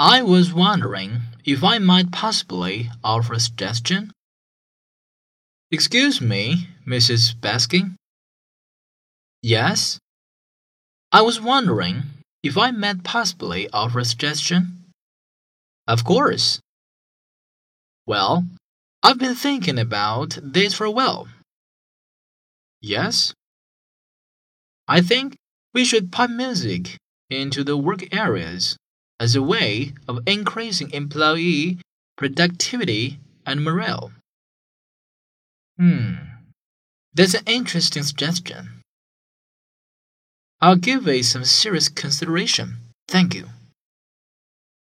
I was wondering if I might possibly offer a suggestion. Excuse me, Mrs. Baskin? Yes? I was wondering if I might possibly offer a suggestion. Of course. Well, I've been thinking about this for a while. Yes? I think we should put music into the work areas as a way of increasing employee productivity and morale. Hmm, that's an interesting suggestion. I'll give it some serious consideration. Thank you.